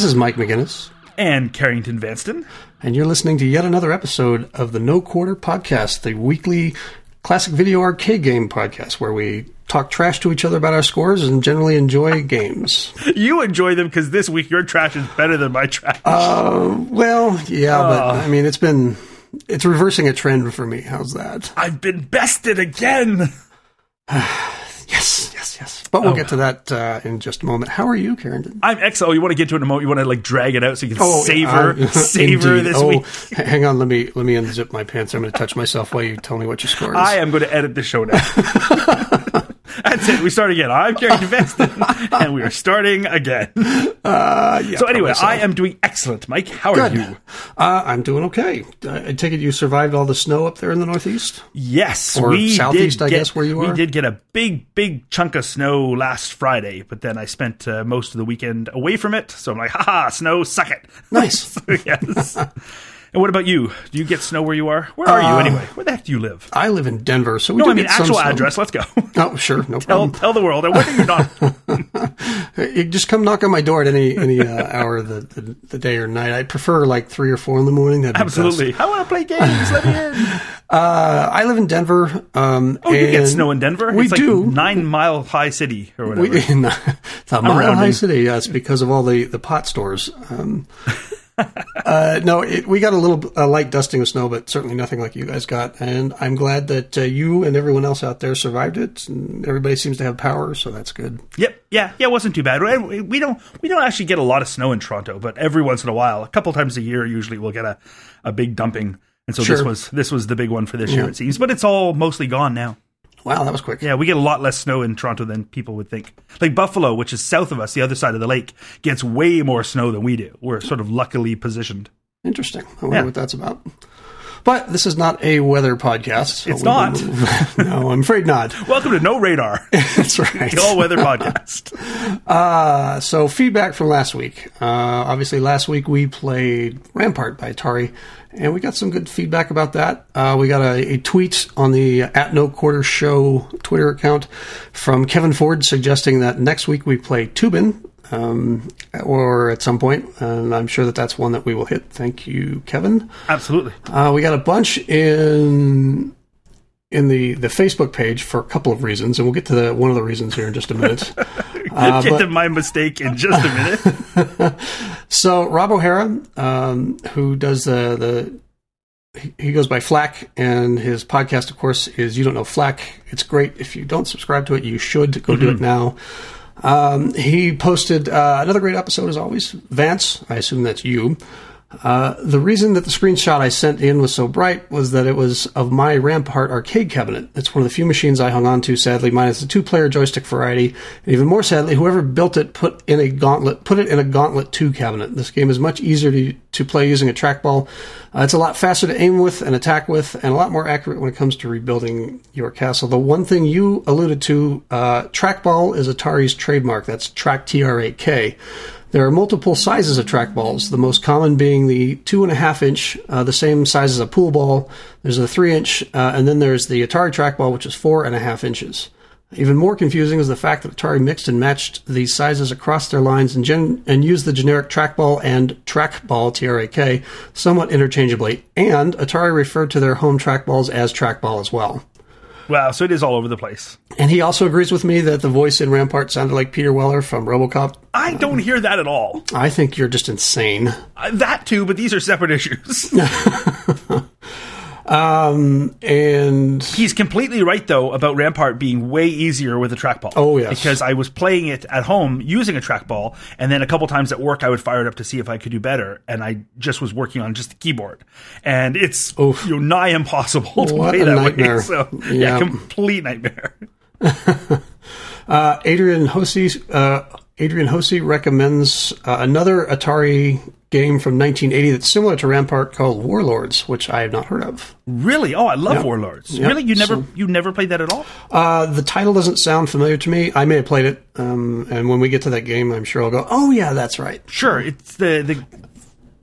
This is Mike McGinnis, and Carrington Vanston. and you're listening to yet another episode of the No Quarter Podcast, the weekly classic video arcade game podcast where we talk trash to each other about our scores and generally enjoy games. You enjoy them because this week your trash is better than my trash. Uh, Well, yeah, but I mean, it's been it's reversing a trend for me. How's that? I've been bested again. Yes, yes, yes. But we'll get to that uh, in just a moment. How are you, Karen? I'm X. Oh, you want to get to it in a moment? You want to like drag it out so you can Oh, savor uh, savor this oh, week. Hang on, let me let me unzip my pants. I'm going to touch myself while you tell me what your score is. I am going to edit the show now. That's it. We start again. I'm Carrington Vanston, and we are starting again. Uh, yeah, So anyway, probably I am doing excellent. Mike, how are Good. you? Uh, I'm doing okay. I I take it you survived all the snow up there in the Northeast? Yes, Or we southeast, did I get, guess, where you are. We did get a big, big chunk of snow last Friday, but then I spent uh, most of the weekend away from it. So I'm like, haha, snow, suck it. Nice. yes. And what about you? Do you get snow where you are? Where are you Uh, anyway? Where the heck do you live? I live in Denver, so we No, I mean actual address. Let's go. Oh, sure, no tell, problem. tell the world. When are you not? You just come knock on my door at any any uh, hour of the, the the day or night. I prefer like three or four in the morning. That'd. Absolutely. I want to play games. Let me in. Uh, I live in Denver. Um, Oh, you get snow in Denver? We it's like do. Nine mile high city or whatever. We, it's a mile rounding. high city. Yes, because of all the, the pot stores. Um, uh, no, it, we got a little a light dusting of snow, but certainly nothing like you guys got. And I'm glad that uh, you and everyone else out there survived it. And everybody seems to have power, so that's good. Yep. Yeah. Yeah. It wasn't too bad. We we don't we don't actually get a lot of snow in Toronto, but every once in a while, a couple times a year, usually we'll get a, a big dumping. And so this was this was the big one for this year, it seems. But it's all mostly gone now. Wow, that was quick. Yeah, we get a lot less snow in Toronto than people would think. Like Buffalo, which is south of us, the other side of the lake, gets way more snow than we do. We're sort of luckily positioned. Interesting. I wonder Yeah. what that's about. But this is not a weather podcast. so It's we not. move- no, I'm afraid not. Welcome to No Radar, That's right. the all weather podcast. Uh, so feedback from last week. Uh, obviously, last week we played Rampart by Atari, and we got some good feedback about that. Uh, we got a, a tweet on the at No Quarter Show Twitter account from Kevin Ford suggesting that next week we play Tubin. Um, or at some point, and I'm sure that that's one that we will hit. Thank you, Kevin. Absolutely. Uh, we got a bunch in in the, the Facebook page for a couple of reasons, and we'll get to the, one of the reasons here in just a minute. Uh, Get but- to my mistake in just a minute. So Rob O'Hara, um, who does the the he- he goes by Flack, and his podcast, of course, is You Don't Know Flack. It's great. If you don't subscribe to it, you should go do it now. Um, he posted uh, another great episode, as always. Vance, I assume that's you. Uh, the reason that the screenshot I sent in was so bright was that it was of my Rampart arcade cabinet. It's one of the few machines I hung on to, sadly. minus the two-player joystick variety. And even more sadly, whoever built it put in a gauntlet, put it in a Gauntlet 2 cabinet. This game is much easier to, to play using a trackball. Uh, it's a lot faster to aim with and attack with, and a lot more accurate when it comes to rebuilding your castle. The one thing you alluded to, uh, trackball is Atari's trademark. That's track T-R-A-K. There are multiple sizes of trackballs, the most common being the two and a half inch, uh, the same size as a pool ball. There's a three inch, uh, and then there's the Atari trackball, which is four and a half inches. Even more confusing is the fact that Atari mixed and matched these sizes across their lines and, gen- and used the generic trackball and trackball, T-R-A-K, somewhat interchangeably, and Atari referred to their home trackballs as trackball as well. Wow, so it is all over the place. And he also agrees with me that the voice in Rampart sounded like Peter Weller from RoboCop. I don't hear that at all. I think you're just insane. Uh, that too, but these are separate issues. Um, and He's completely right though about Rampart being way easier with a trackball. Oh, yes. because I was playing it at home using a trackball, and then a couple times at work I would fire it up to see if I could do better, and I just was working on just the keyboard, and it's Oof. you know, nigh impossible to What play that nightmare. way. So Yeah. yeah, complete nightmare. uh, Adrian Hosey, uh, Adrian Hosey recommends uh, another Atari game from 1980 that's similar to Rampart called Warlords, which I have not heard of. Really? Oh, I love Yeah. Warlords. Yeah, Really? You never so- you never played that at all? Uh, the title doesn't sound familiar to me. I may have played it, um, and when we get to that game, I'm sure I'll go, "Oh yeah, that's right." Sure. It's the the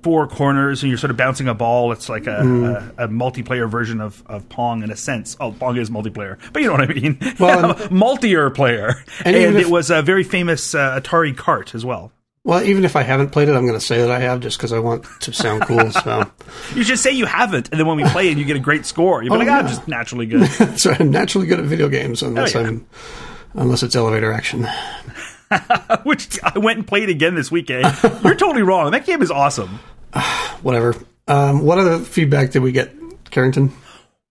four corners and you're sort of bouncing a ball. It's like a, Mm. a, a multiplayer version of, of Pong in a sense. Oh, Pong is multiplayer, but you know what I mean. Well, Multier player, and and, if- it was a very famous uh, Atari cart as well. Well, even if I haven't played it, I'm going to say that I have just because I want to sound cool. So, You should say you haven't, and then when we play it, you get a great score. You'll be Oh, like, I'm just naturally good. so I'm naturally good at video games unless Oh, yeah. I'm unless it's elevator action. Which I went and played again this weekend. You're totally wrong. That game is awesome. Whatever. Um, what other feedback did we get, Carrington?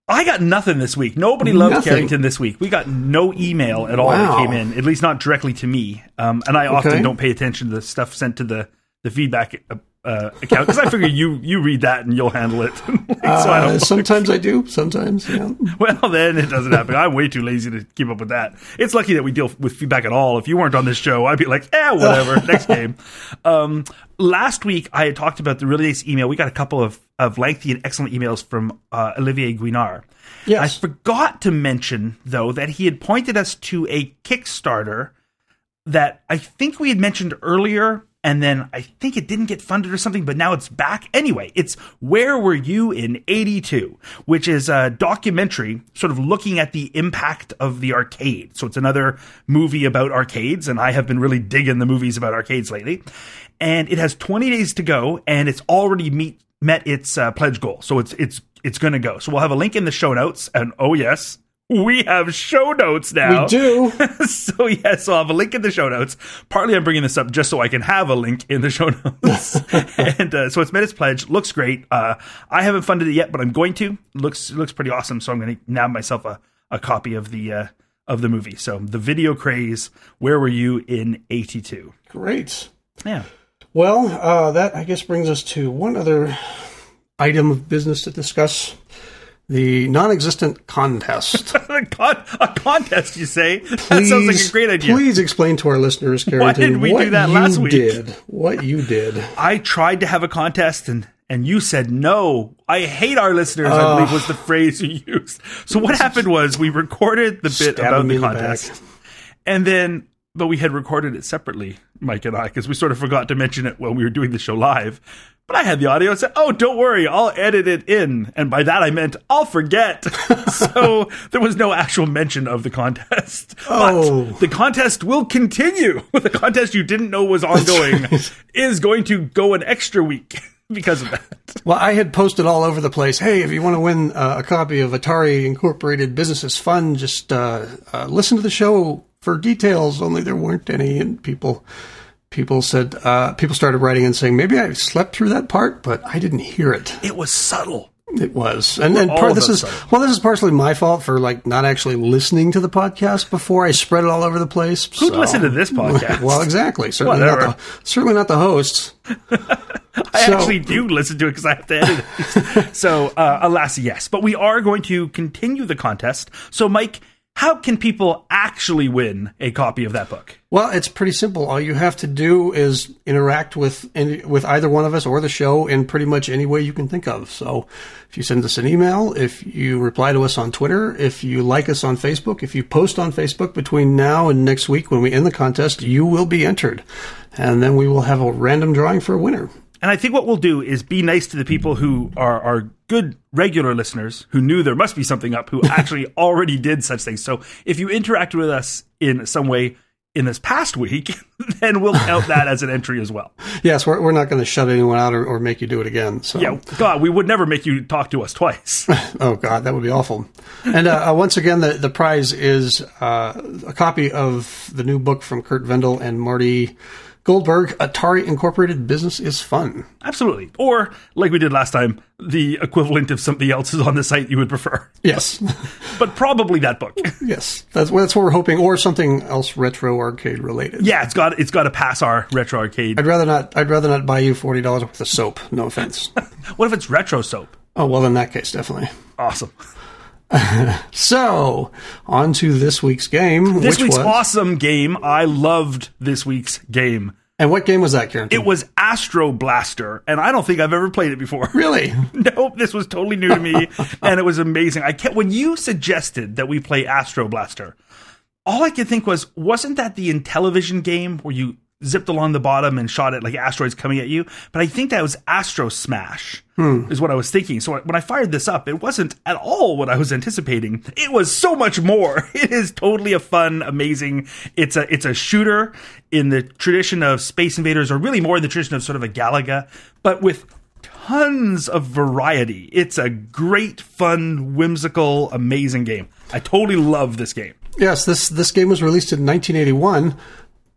I got nothing this week. Nobody loved Nothing. Carrington this week. We got no email at all that came in, at least not directly to me. Um, and I Okay. often don't pay attention to the stuff sent to the, the feedback uh, account because I figure you you read that and you'll handle it. Like, so I Uh, sometimes I do. Sometimes, yeah. Well, then it doesn't happen. I'm way too lazy to keep up with that. It's lucky that we deal with feedback at all. If you weren't on this show, I'd be like, eh, whatever. next game. Um, last week, I had talked about the really nice email. We got a couple of, of lengthy and excellent emails from uh, Olivier Guinard. Yes. I forgot to mention, though, that he had pointed us to a Kickstarter that I think we had mentioned earlier, and then I think it didn't get funded or something, but now it's back. Anyway, it's Where Were You in 82, which is a documentary sort of looking at the impact of the arcade. So it's another movie about arcades, and I have been really digging the movies about arcades lately. And it has 20 days to go, and it's already meet, met its uh, pledge goal. So it's it's it's going to go. So we'll have a link in the show notes, and oh yes, we have show notes now. We do. so yes, I'll have a link in the show notes. Partly, I'm bringing this up just so I can have a link in the show notes. and uh, so it's met its pledge. Looks great. Uh, I haven't funded it yet, but I'm going to. Looks looks pretty awesome. So I'm going to nab myself a, a copy of the uh, of the movie. So the video craze. Where were you in '82? Great. Yeah. Well, uh, that I guess brings us to one other item of business to discuss: the non-existent contest. a, con- a contest, you say? that sounds like a great idea. Please explain to our listeners, Carrington, did we do what that you last week? did. What you did. I tried to have a contest and and you said no. I hate our listeners. I believe was the phrase you used. So what happened was we recorded the bit about the in the contest, and then but we had recorded it separately, Mike and I, because we sort of forgot to mention it when we were doing the show live. But I had the audio and said, "Oh, don't worry, I'll edit it in." And by that I meant I'll forget. so there was no actual mention of the contest. Oh. But the contest will continue. The contest you didn't know was ongoing is going to go an extra week because of that. Well, I had posted all over the place. Hey, if you want to win uh, a copy of Atari Incorporated Business Is Fun, just uh, uh, listen to the show for details. Only there weren't any, and people people said uh, people started writing and saying maybe I slept through that part, but I didn't hear it. It was subtle. It was, and, and part this is are. well, this is partially my fault for like not actually listening to the podcast before I spread it all over the place. Who'd listen to this podcast? Well, exactly. Certainly not the certainly not the hosts. I So- actually do listen to it because I have to edit it. so, uh, alas, yes. But we are going to continue the contest. So, Mike, how can people actually win a copy of that book? Well, it's pretty simple. All you have to do is interact with any, with either one of us or the show in pretty much any way you can think of. So, if you send us an email, if you reply to us on Twitter, if you like us on Facebook, if you post on Facebook between now and next week when we end the contest, you will be entered, and then we will have a random drawing for a winner. And I think what we'll do is be nice to the people who are, good regular listeners who knew there must be something up who actually already did such things. So if you interacted with us in some way in this past week, then we'll count that as an entry as well. Yes, we're, we're not going to shut anyone out or, or make you do it again. So, Yeah, God, we would never make you talk to us twice. Oh God, that would be awful. And uh, uh, once again, the the prize is uh, a copy of the new book from Curt Vendel and Marty Goldberg. Atari Incorporated Business is Fun. Absolutely. Or, like we did last time, the equivalent of something else is on the site you would prefer. Yes, But probably that book. yes, that's that's what we're hoping, or something else retro arcade related. Yeah, it's got it's got to pass our retro arcade. I'd rather not. I'd rather not buy you forty dollars worth of soap. No offense. What if it's retro soap? oh well, in that case, definitely. Awesome. So on to this week's game. This which week's was, awesome game. I loved this week's game. And what game was that, Karen? It was Astro Blaster, and I don't think I've ever played it before. really. nope, this was totally new to me, and it was amazing. I kept when you suggested that we play Astro Blaster. All I could think was, wasn't that the Intellivision game where you zipped along the bottom and shot at like asteroids coming at you. But I think that was Astro Smash hmm. is what I was thinking. So when I fired this up, it wasn't at all what I was anticipating. It was so much more. It is totally a fun, amazing. It's a it's a shooter in the tradition of Space Invaders, or really more in the tradition of sort of a Galaga, but with tons of variety. It's a great, fun, whimsical, amazing game. I totally love this game. Yes, this this game was released in 1981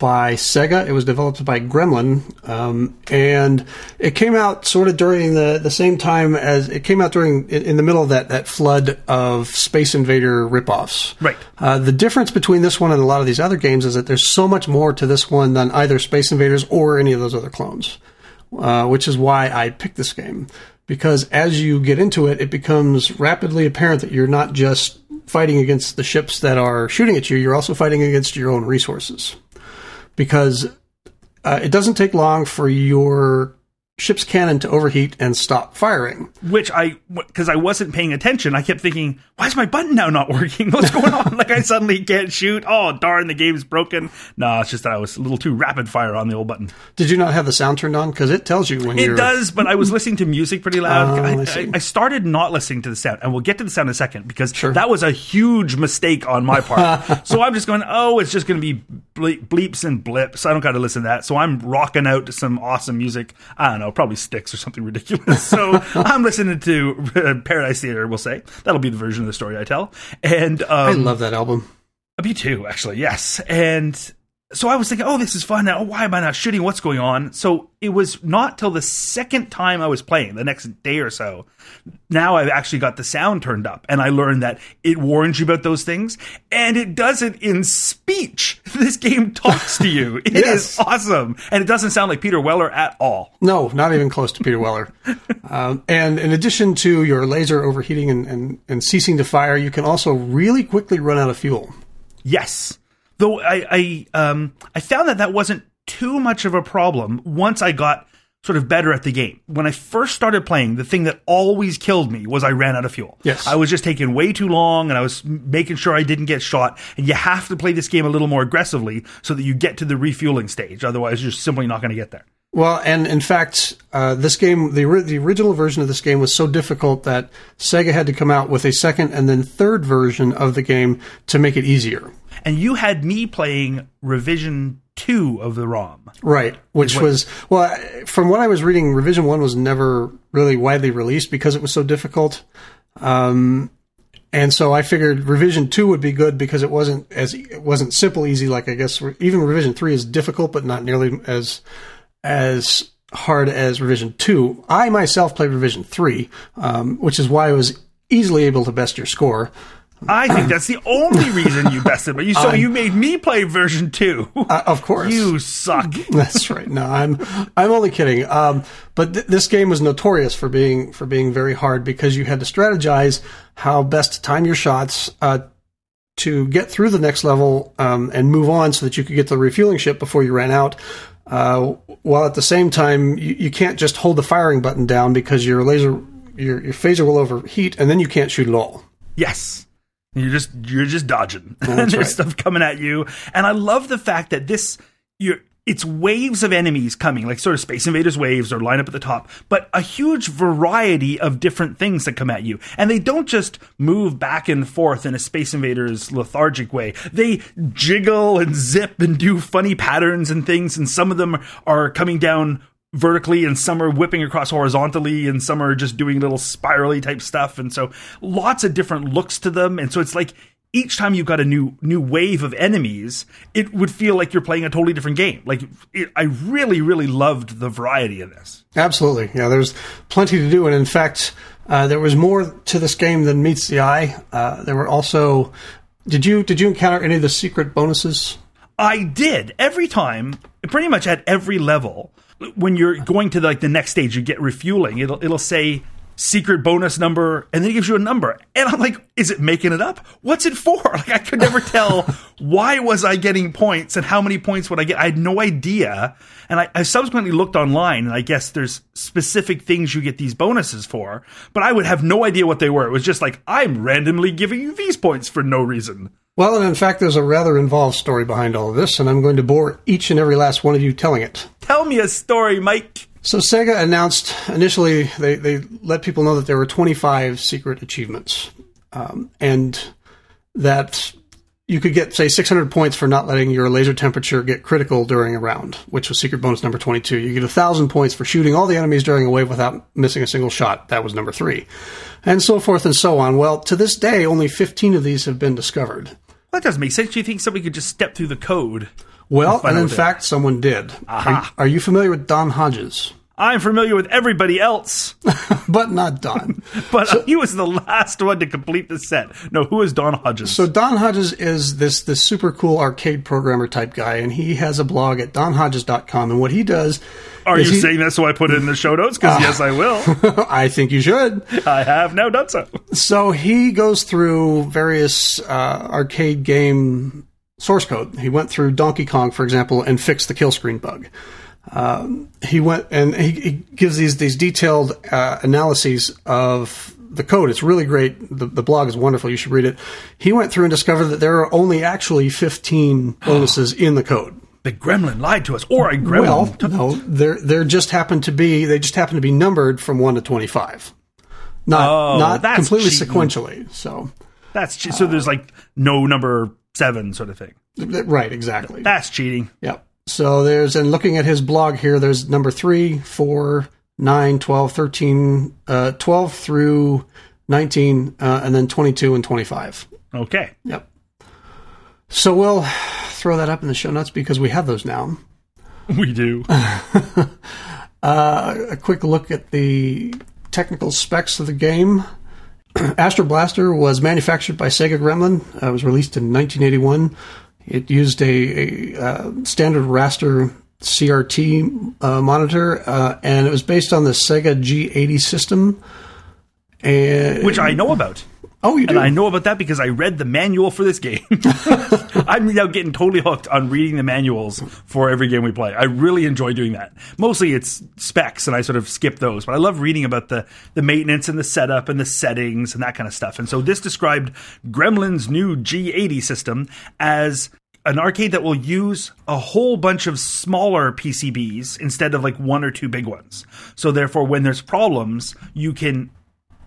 by Sega. It was developed by Gremlin, um, and it came out sort of during the, the same time as it came out during in, in the middle of that that flood of Space Invader ripoffs. Right. Uh, the difference between this one and a lot of these other games is that there's so much more to this one than either Space Invaders or any of those other clones, uh, which is why I picked this game. Because as you get into it, it becomes rapidly apparent that you're not just fighting against the ships that are shooting at you, you're also fighting against your own resources. Because uh, it doesn't take long for your ship's cannon to overheat and stop firing. Which I, because I wasn't paying attention, I kept thinking, why is my button now not working? What's going on? like I suddenly can't shoot. Oh, darn, the game's broken. No, it's just that I was a little too rapid fire on the old button. Did you not have the sound turned on? Because it tells you when It does, but I was listening to music pretty loud. Oh, I I. I, I started not listening to the sound, and we'll get to the sound in a second because Sure. that was a huge mistake on my part. so I'm just going, oh, it's just going to be bleeps and blips. I don't got to listen to that. So I'm rocking out to some awesome music. I don't know, probably Styx or something ridiculous. So I'm listening to uh, Paradise Theater. We'll say that'll be the version of the story I tell. And um, I love that album. me too, actually. Yes, and so I was thinking, oh, this is fun. Now, why am I not shooting? What's going on? So it was not till the second time I was playing, the next day or so. Now I've actually got the sound turned up, and I learned that it warns you about those things, and it does it in speech. This game talks to you. It is Yes. awesome, and it doesn't sound like Peter Weller at all. No, not even close to Peter Weller. Um, and in addition to your laser overheating and, and, and ceasing to fire, you can also really quickly run out of fuel. Yes. Though I, I, um, I found that that wasn't too much of a problem once I got sort of better at the game. When I first started playing, the thing that always killed me was I ran out of fuel. Yes. I was just taking way too long and I was making sure I didn't get shot. And you have to play this game a little more aggressively so that you get to the refueling stage. Otherwise, you're simply not going to get there. Well, and in fact, uh, this game, the, the original version of this game was so difficult that Sega had to come out with a second and then third version of the game to make it easier. And you had me playing revision two of the ROM. Right, which was well, from what I was reading, Revision One was never really widely released because it was so difficult. Um, and so I figured Revision Two would be good because it wasn't as it wasn't simple, easy. Like I guess even Revision Three is difficult, but not nearly as as hard as Revision Two. I myself played Revision Three, um, which is why I was easily able to best your score. I think that's the only reason you bested me. You so you made me play version two. Uh, of course, you suck. That's right. No, I'm I'm only kidding. Um, but th- this game was notorious for being for being very hard because you had to strategize how best to time your shots uh, to get through the next level um, and move on, so that you could get the refueling ship before you ran out. Uh, while at the same time, you, you can't just hold the firing button down because your laser your your phaser will overheat, and then you can't shoot at all. Yes. You're just you're just dodging. That's there's right. stuff coming at you. And I love the fact that this you're it's waves of enemies coming, like sort of Space Invaders waves or line up at the top, but a huge variety of different things that come at you. And they don't just move back and forth in a Space Invaders lethargic way. They jiggle and zip and do funny patterns and things, and some of them are coming down vertically and some are whipping across horizontally and some are just doing little spirally type stuff and so lots of different looks to them and so it's like each time you got a new new wave of enemies it would feel like you're playing a totally different game like it, i really really loved the variety of this Absolutely. Yeah, there's plenty to do. And in fact, uh, there was more to this game than meets the eye. Uh, there were also. Did you did you encounter any of the secret bonuses? I did every time, pretty much at every level. When you're going to like the next stage, you get refueling. It'll it'll say secret bonus number, and then it gives you a number. And I'm like, is it making it up? What's it for? Like, I could never tell why was I getting points and how many points would I get. I had no idea. And I, I subsequently looked online, and I guess there's specific things you get these bonuses for, but I would have no idea what they were. It was just like, I'm randomly giving you these points for no reason. Well, and in fact, there's a rather involved story behind all of this, and I'm going to bore each and every last one of you telling it. Tell me a story, Mike. So Sega announced initially they, they let people know that there were 25 secret achievements, um, and that you could get say 600 points for not letting your laser temperature get critical during a round, which was secret bonus number 22. You get 1,000 points for shooting all the enemies during a wave without missing a single shot. That was number three, and so forth and so on. Well, to this day, only 15 of these have been discovered. Well, that doesn't make sense. Do you think somebody could just step through the code? Well, and in fact, someone did. Are, are you familiar with Don Hodges? I'm familiar with everybody else, but not Don. but he was the last one to complete the set. No, who is Don Hodges? So Don Hodges is this this super cool arcade programmer type guy, and he has a blog at donhodges.com. And what he does, Are you he- saying that so I put it in the show notes? Because yes, I will. I think you should. I have now done so. So he goes through various uh, arcade game source code. He went through Donkey Kong, for example, and fixed the kill screen bug. Um, he went and he, he gives these these detailed uh, analyses of the code. It's really great. The, the blog is wonderful. You should read it. He went through and discovered that there are only actually 15 bonuses in the code. The gremlin lied to us, or a gremlin. Well, no, there there just happened to be they just happened to be numbered from one to 25, not Oh, not completely cheating. sequentially. So That's che- so. There's like no number seven sort of thing. right, exactly. That's cheating. Yep. So there's, and looking at his blog here, there's number 3, 4, 9, 12, 13, uh, 12 through 19, uh, and then 22 and 25. Okay. Yep. So we'll throw that up in the show notes because we have those now. We do. Uh, a quick look at the technical specs of the game. Astro Blaster was manufactured by Sega Gremlin. Uh, it was released in 1981. It used a, a uh, standard raster CRT uh, monitor, uh, and it was based on the Sega G80 system. And Which I know about. Oh, you do. And I know about that because I read the manual for this game. I'm now getting totally hooked on reading the manuals for every game we play. I really enjoy doing that. Mostly it's specs and I sort of skip those, but I love reading about the, the maintenance and the setup and the settings and that kind of stuff. And so this described Gremlin's new G80 system as an arcade that will use a whole bunch of smaller PCBs instead of like one or two big ones. So therefore when there's problems, you can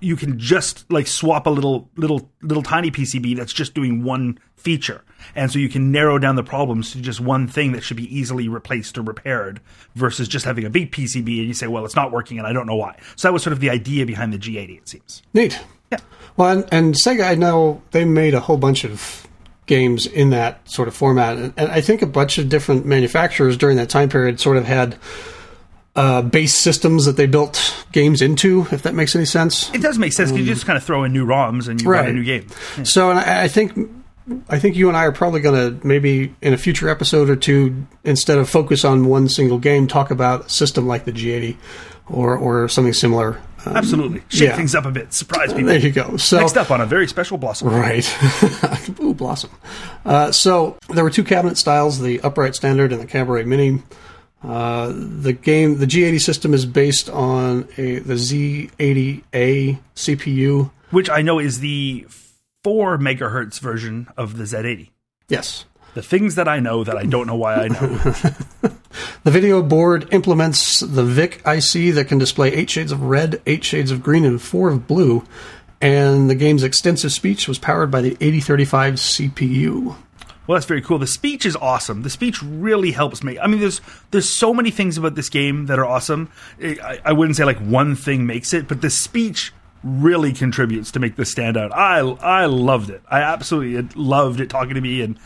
you can just like swap a little little little tiny PCB that's just doing one feature. And so you can narrow down the problems to just one thing that should be easily replaced or repaired versus just having a big PCB and you say, well, it's not working and I don't know why. So that was sort of the idea behind the G80, it seems. Neat. Yeah. Well, and, and Sega, I know they made a whole bunch of games in that sort of format, and, and I think a bunch of different manufacturers during that time period sort of had uh, base systems that they built games into, if that makes any sense. It does make sense because you just kind of throw in new ROMs and you got a new game. So, and I, I think. I think you and I are probably going to maybe in a future episode or two, instead of focus on one single game, talk about a system like the G80 or or something similar. Um, Absolutely. Shake yeah. things up a bit. Surprise people. there you go. So Next up on a very special blossom. Right. Ooh, blossom. Uh, so there were two cabinet styles: the upright standard and the cabaret mini. Uh, the game, the G80 system, is based on a the Z80A CPU. Which I know is the 4 megahertz version of the Z80. Yes. The things that I know that I don't know why I know. The video board implements the VIC IC that can display eight shades of red, eight shades of green, and four of blue. And the game's extensive speech was powered by the 8035 CPU. Well, that's very cool. The speech is awesome. The speech really helps me. I mean, there's there's so many things about this game that are awesome. I, I wouldn't say like one thing makes it, but the speech really contributes to make this stand out. I I loved it. I absolutely loved it talking to me and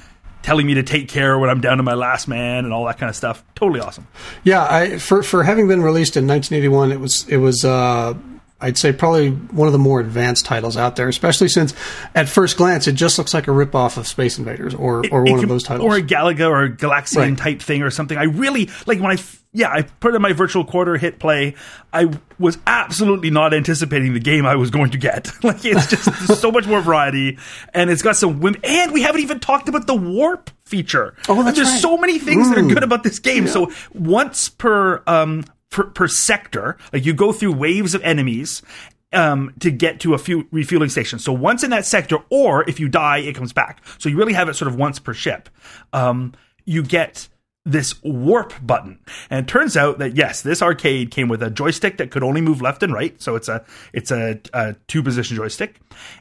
telling me to take care when I'm down to my last man and all that kind of stuff. Totally awesome. Yeah, I for for having been released in 1981, it was it was uh, I'd say probably one of the more advanced titles out there, especially since at first glance it just looks like a ripoff of Space Invaders or, or It one of those titles. or a Galaga or a Galaxian Right. type thing or something. I really like when I, yeah I put in my virtual quarter hit play. I was absolutely not anticipating the game I was going to get. like it's just so much more variety, and it's got some women. And we haven't even talked about the warp feature. Oh, that's there's right. so many things that are good about this game. So once per um per, per sector, like you go through waves of enemies. Um, to get to a few refueling stations. So once in that sector, or if you die, it comes back. So you really have it sort of once per ship. Um, you get this warp button, and it turns out that yes, this arcade came with a joystick that could only move left and right. So it's a it's a, a two position joystick,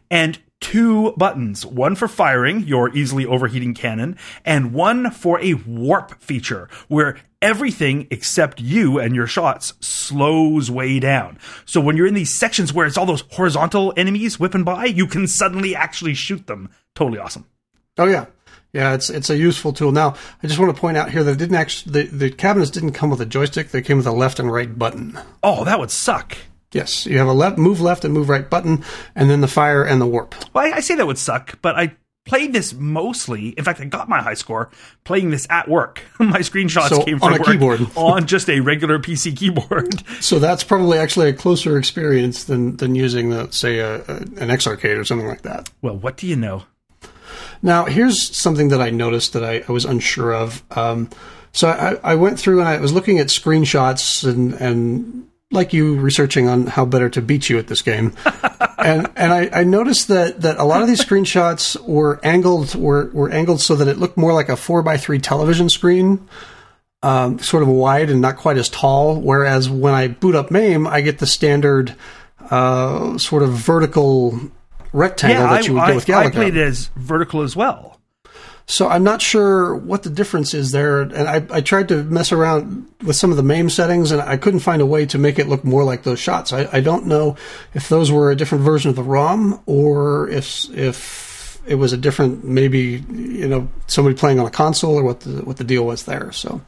and two buttons one for firing your easily overheating cannon and one for a warp feature where everything except you and your shots slows way down so when you're in these sections where it's all those horizontal enemies whipping by you can suddenly actually shoot them totally awesome Oh yeah, yeah. It's it's a useful tool. Now, I just want to point out here that it didn't actually the, the cabinets didn't come with a joystick. They came with a left and right button. oh that would suck Yes, you have a left move left and move right button, and then the fire and the warp. well I, I say that would suck but i played this mostly in fact i got my high score playing this at work my screenshots So, came on from a work keyboard. on just a regular pc keyboard So that's probably actually a closer experience than than using the say a, a, an X arcade or something like that. well what do you know Now, here's something that I noticed that I, I was unsure of. Um, so I, I went through and I was looking at screenshots and, and like you researching on how better to beat you at this game. and and I, I noticed that, that a lot of these screenshots were angled were, were angled so that it looked more like a four by three television screen. Um, sort of wide and not quite as tall. Whereas when I boot up MAME, I get the standard uh, sort of vertical rectangle yeah, that you would I, get with I played it as vertical as well. So I'm not sure what the difference is there, and I, I tried to mess around with some of the MAME settings, and I couldn't find a way to make it look more like those shots. I, I don't know if those were a different version of the ROM or if if it was a different, maybe you know somebody playing on a console or what the what the deal was there. So,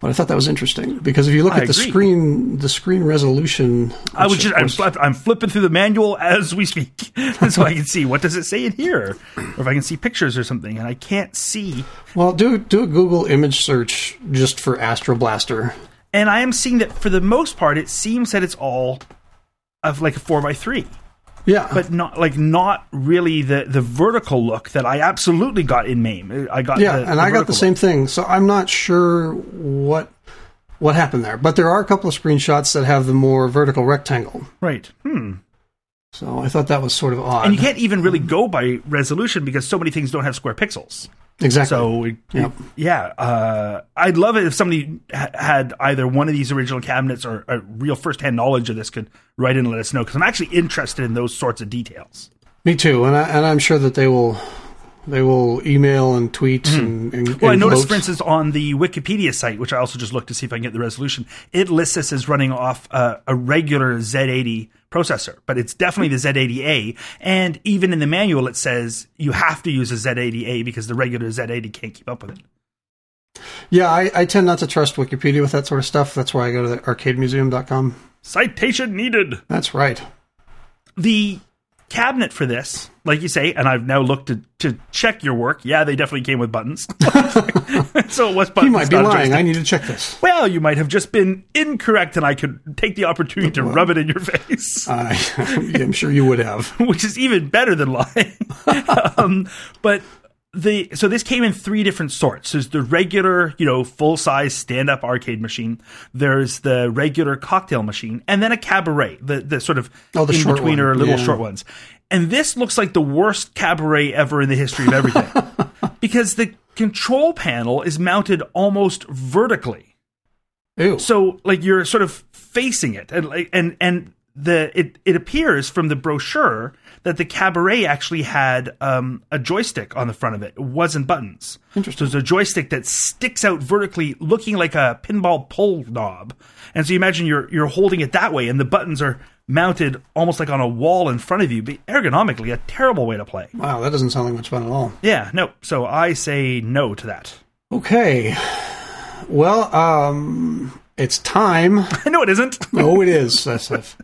but I thought that was interesting because if you look I at the agree. screen, the screen resolution, I was just I'm, I'm flipping through the manual as we speak, so I can see what does it say in here, or if I can see pictures or something, and I can't see. well, do do a Google image search just for Astro Blaster. And I am seeing that for the most part, it seems that it's all of like a four by three, Yeah, but not like not really the the vertical look that I absolutely got in MAME. I got Yeah, the, and I got the vertical same thing. So I'm not sure what what happened there, but there are a couple of screenshots that have the more vertical rectangle. right. Hmm. So I thought that was sort of odd. And you can't even really go by resolution because so many things don't have square pixels. Exactly. So it- Yep. yeah, uh, I'd love it if somebody ha- had either one of these original cabinets or a real first-hand knowledge of this could write in and let us know because I'm actually interested in those sorts of details. Me too, and I, and I'm sure that they will they will email and tweet and, and Hmm. Well, I noticed, gloat. for instance, on the Wikipedia site, which I also just looked to see if I can get the resolution, it lists this as running off uh, a regular Z80 processor, but it's definitely the Z80A. And even in the manual, it says you have to use a Z80A because the regular Z80 can't keep up with it. Yeah, I, I tend not to trust Wikipedia with that sort of stuff. That's why I go to the arcademuseum.com. Citation needed. That's right. the cabinet for this, like you say, and I've now looked to, to check your work. Yeah, they definitely came with buttons. so it was buttons. He might be lying. I need to check this. well, you might have just been incorrect, and I could take the opportunity to rub it in your face, I, I'm sure you would have. which is even better than lying. um, but the so this came in three different sorts. There's the regular, you know, full size stand up arcade machine. There's the regular cocktail machine, and then a cabaret, the the sort of Oh, the in between or little Yeah. short ones. And this looks like the worst cabaret ever in the history of everything, because the control panel is mounted almost vertically. Ew. So like you're sort of facing it, and like and and the it it appears from the brochure that the cabaret actually had um, a joystick on the front of it. It wasn't buttons. Interesting. So there's a joystick that sticks out vertically, looking like a pinball pull knob. And so you imagine you're you're holding it that way, and the buttons are mounted almost like on a wall in front of you. But ergonomically, a terrible way to play. Wow, that doesn't sound like much fun at all. Yeah, no. So I say no to that. Okay. Well, um, It's time. no, it isn't. Oh, it is. I've I've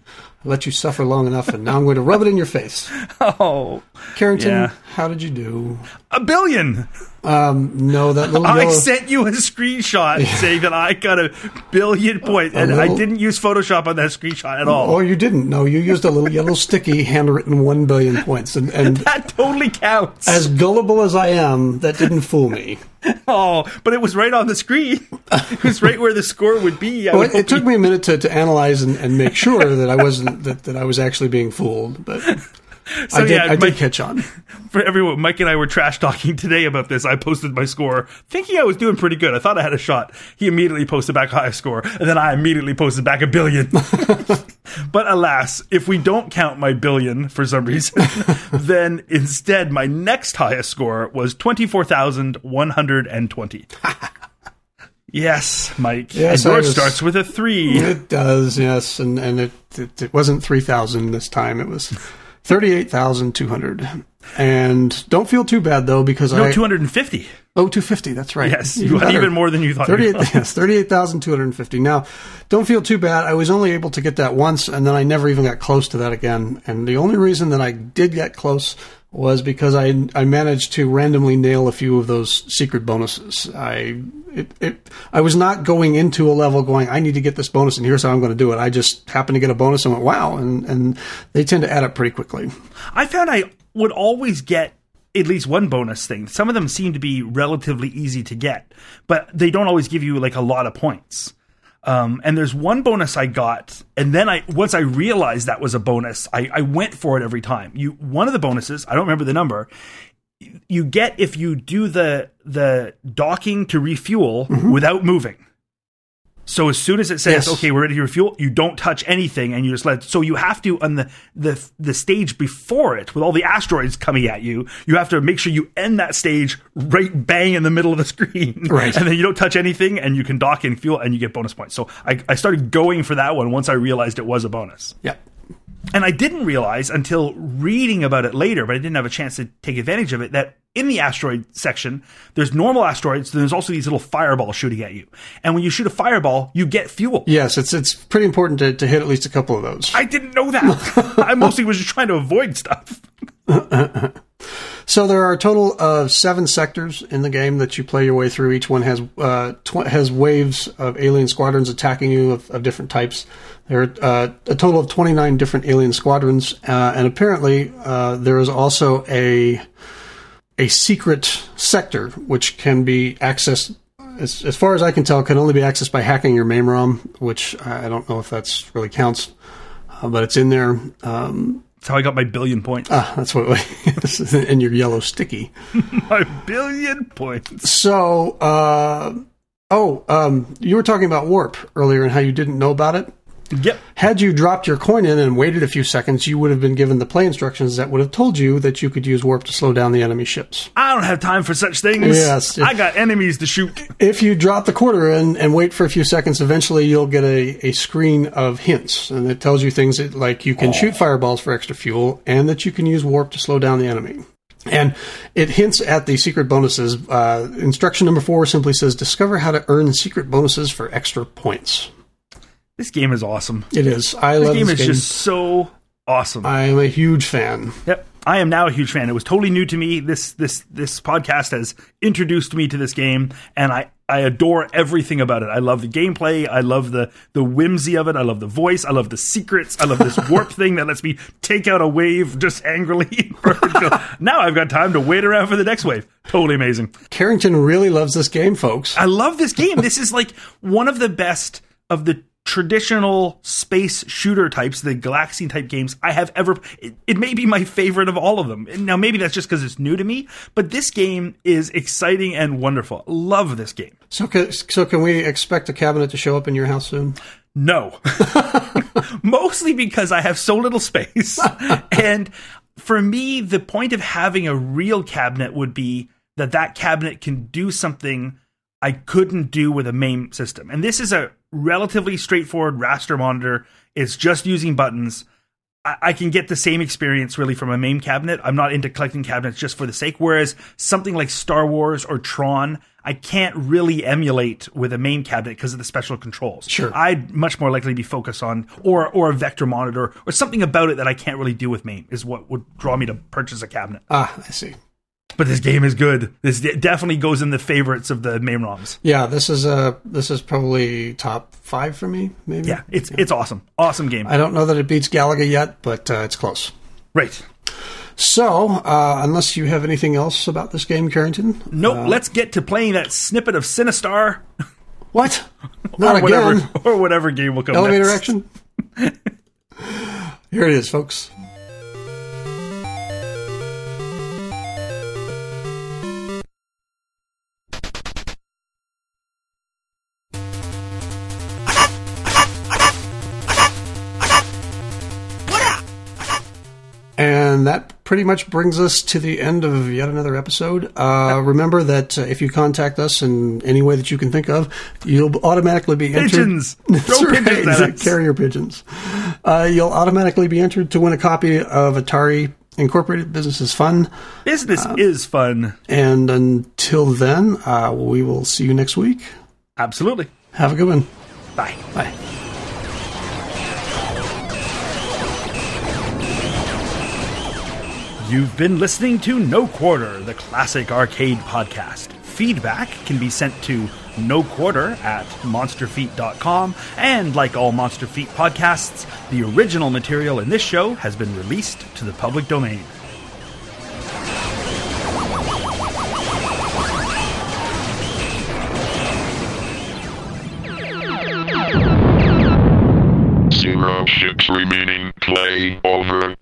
let you suffer long enough, and now I'm going to rub it in your face. Oh, Carrington, Yeah. how did you do? a billion. Um, no, that little I sent you a screenshot saying that I got a billion points, and I didn't use Photoshop on that screenshot at all. Oh, you didn't. No, you used a little yellow sticky handwritten one billion points, and, and that totally counts. as gullible as I am, that didn't fool me. oh, but it was right on the screen. It was right where the score would be. Well, would it, it took me a minute to, to analyze and, and make sure that I wasn't that, that I was actually being fooled, but I did yeah, I did catch on. for everyone, Mike and I were trash talking today about this. I posted my score, thinking I was doing pretty good. I thought I had a shot. He immediately posted back a high score, and then I immediately posted back a billion. But alas, if we don't count my billion for some reason, then instead my next highest score was twenty four thousand one hundred and twenty. Yes, Mike. Yes, and yours was- starts with a three. It does, yes, and and it it, it wasn't three thousand this time. It was thirty eight thousand two hundred. And don't feel too bad though because I No, I two hundred and fifty. oh two fifty. That's right. Yes, you had even more than you thought. you Thirty-eight, were. yes, thirty-eight thousand two hundred fifty. Now, don't feel too bad. I was only able to get that once, and then I never even got close to that again. And the only reason that I did get close was because I I managed to randomly nail a few of those secret bonuses. I it, it I was not going into a level going I need to get this bonus, and here's how I'm going to do it. I just happened to get a bonus and went wow, and and they tend to add up pretty quickly. I found I would always get at least one bonus thing. Some of them seem to be relatively easy to get, but they don't always give you like a lot of points. Um, and there's one bonus I got, and then I once I realized that was a bonus, I, I went for it every time. You one of the bonuses, I don't remember the number, you get if you do the the docking to refuel without moving. So as soon as it says, Yes. "Okay, we're ready to refuel," you don't touch anything, and you just let. So you have to on the the the stage before it, with all the asteroids coming at you, you have to make sure you end that stage right bang in the middle of the screen, Right. And then you don't touch anything, and you can dock and fuel, and you get bonus points. So I, I started going for that one once I realized it was a bonus. Yeah. And I didn't realize until reading about it later, but I didn't have a chance to take advantage of it, that in the asteroid section, there's normal asteroids, then there's also these little fireballs shooting at you. And when you shoot a fireball, you get fuel. Yes, it's it's pretty important to, to hit at least a couple of those. I didn't know that. I mostly was just trying to avoid stuff. So there are a total of seven sectors in the game that you play your way through. Each one has uh, tw- has waves of alien squadrons attacking you of, of different types. There are uh, a total of twenty nine different alien squadrons, uh, and apparently uh, there is also a a secret sector which can be accessed. As, as far as I can tell, can only be accessed by hacking your MAME ROM, which I don't know if that's really counts, uh, but it's in there. Um, That's how I got my billion points. ah, that's what this is in your yellow sticky. my billion points. So, uh, oh, um, you were talking about warp earlier and how you didn't know about it. Yep. Had you dropped your coin in and waited a few seconds, you would have been given the play instructions that would have told you that you could use warp to slow down the enemy ships. I don't have time for such things. Yes. I got enemies to shoot. If you drop the quarter in and wait for a few seconds, eventually you'll get a, a screen of hints, and it tells you things that, like you can shoot fireballs for extra fuel, and that you can use warp to slow down the enemy. And it hints at the secret bonuses. Uh, instruction number four simply says, "Discover how to earn secret bonuses for extra points." This game is awesome. It is. I This love game this game. is just so awesome. I am a huge fan. Yep. I am now a huge fan. It was totally new to me. This this this podcast has introduced me to this game and I I adore everything about it. I love the gameplay. I love the the whimsy of it. I love the voice. I love the secrets. I love this warp thing that lets me take out a wave just angrily. now I've got time to wait around for the next wave. Totally amazing. Carrington really loves this game, folks. I love this game. This is like one of the best of the traditional space shooter types, the Galaxian type games I have ever. It, it may be my favorite of all of them. Now, maybe that's just because it's new to me, but this game is exciting and wonderful. Love this game. So, so can we expect a cabinet to show up in your house soon? No. Mostly because I have so little space. and for me, the point of having a real cabinet would be that that cabinet can do something I couldn't do with a MAME system. And this is a relatively straightforward raster monitor. It's just using buttons. I, I can get the same experience really from a MAME cabinet. I'm not into collecting cabinets just for the sake. Whereas something like Star Wars or Tron, I can't really emulate with a MAME cabinet because of the special controls. Sure. I'd much more likely be focused on or or a vector monitor or something about it that I can't really do with MAME is what would draw me to purchase a cabinet. Ah, I see. But this game is good. This definitely goes in the favorites of the MAME ROMs. Yeah, this is uh this is probably top five for me. Maybe. Yeah, it's it's awesome. Awesome game. I don't know that it beats Galaga yet, but uh, it's close. right. So, uh, unless you have anything else about this game, Carrington? Nope. let's get to playing that snippet of Sinistar. What? Not or whatever, again. or whatever game will come Elevator next. action. Here it is, folks. And that pretty much brings us to the end of yet another episode. Uh, remember that uh, if you contact us in any way that you can think of, you'll automatically be entered. Pigeons. Throw right, pigeons at us. Carrier pigeons. Uh, you'll automatically be entered to win a copy of Atari Incorporated Business is Fun. Business Um, is fun. And until then, uh, we will see you next week. Absolutely. Have a good one. Bye. Bye. You've been listening to No Quarter, the classic arcade podcast. Feedback can be sent to no quarter at monsterfeet.com, and like all Monster Feet podcasts, the original material in this show has been released to the public domain. Zero ships remaining. Play over.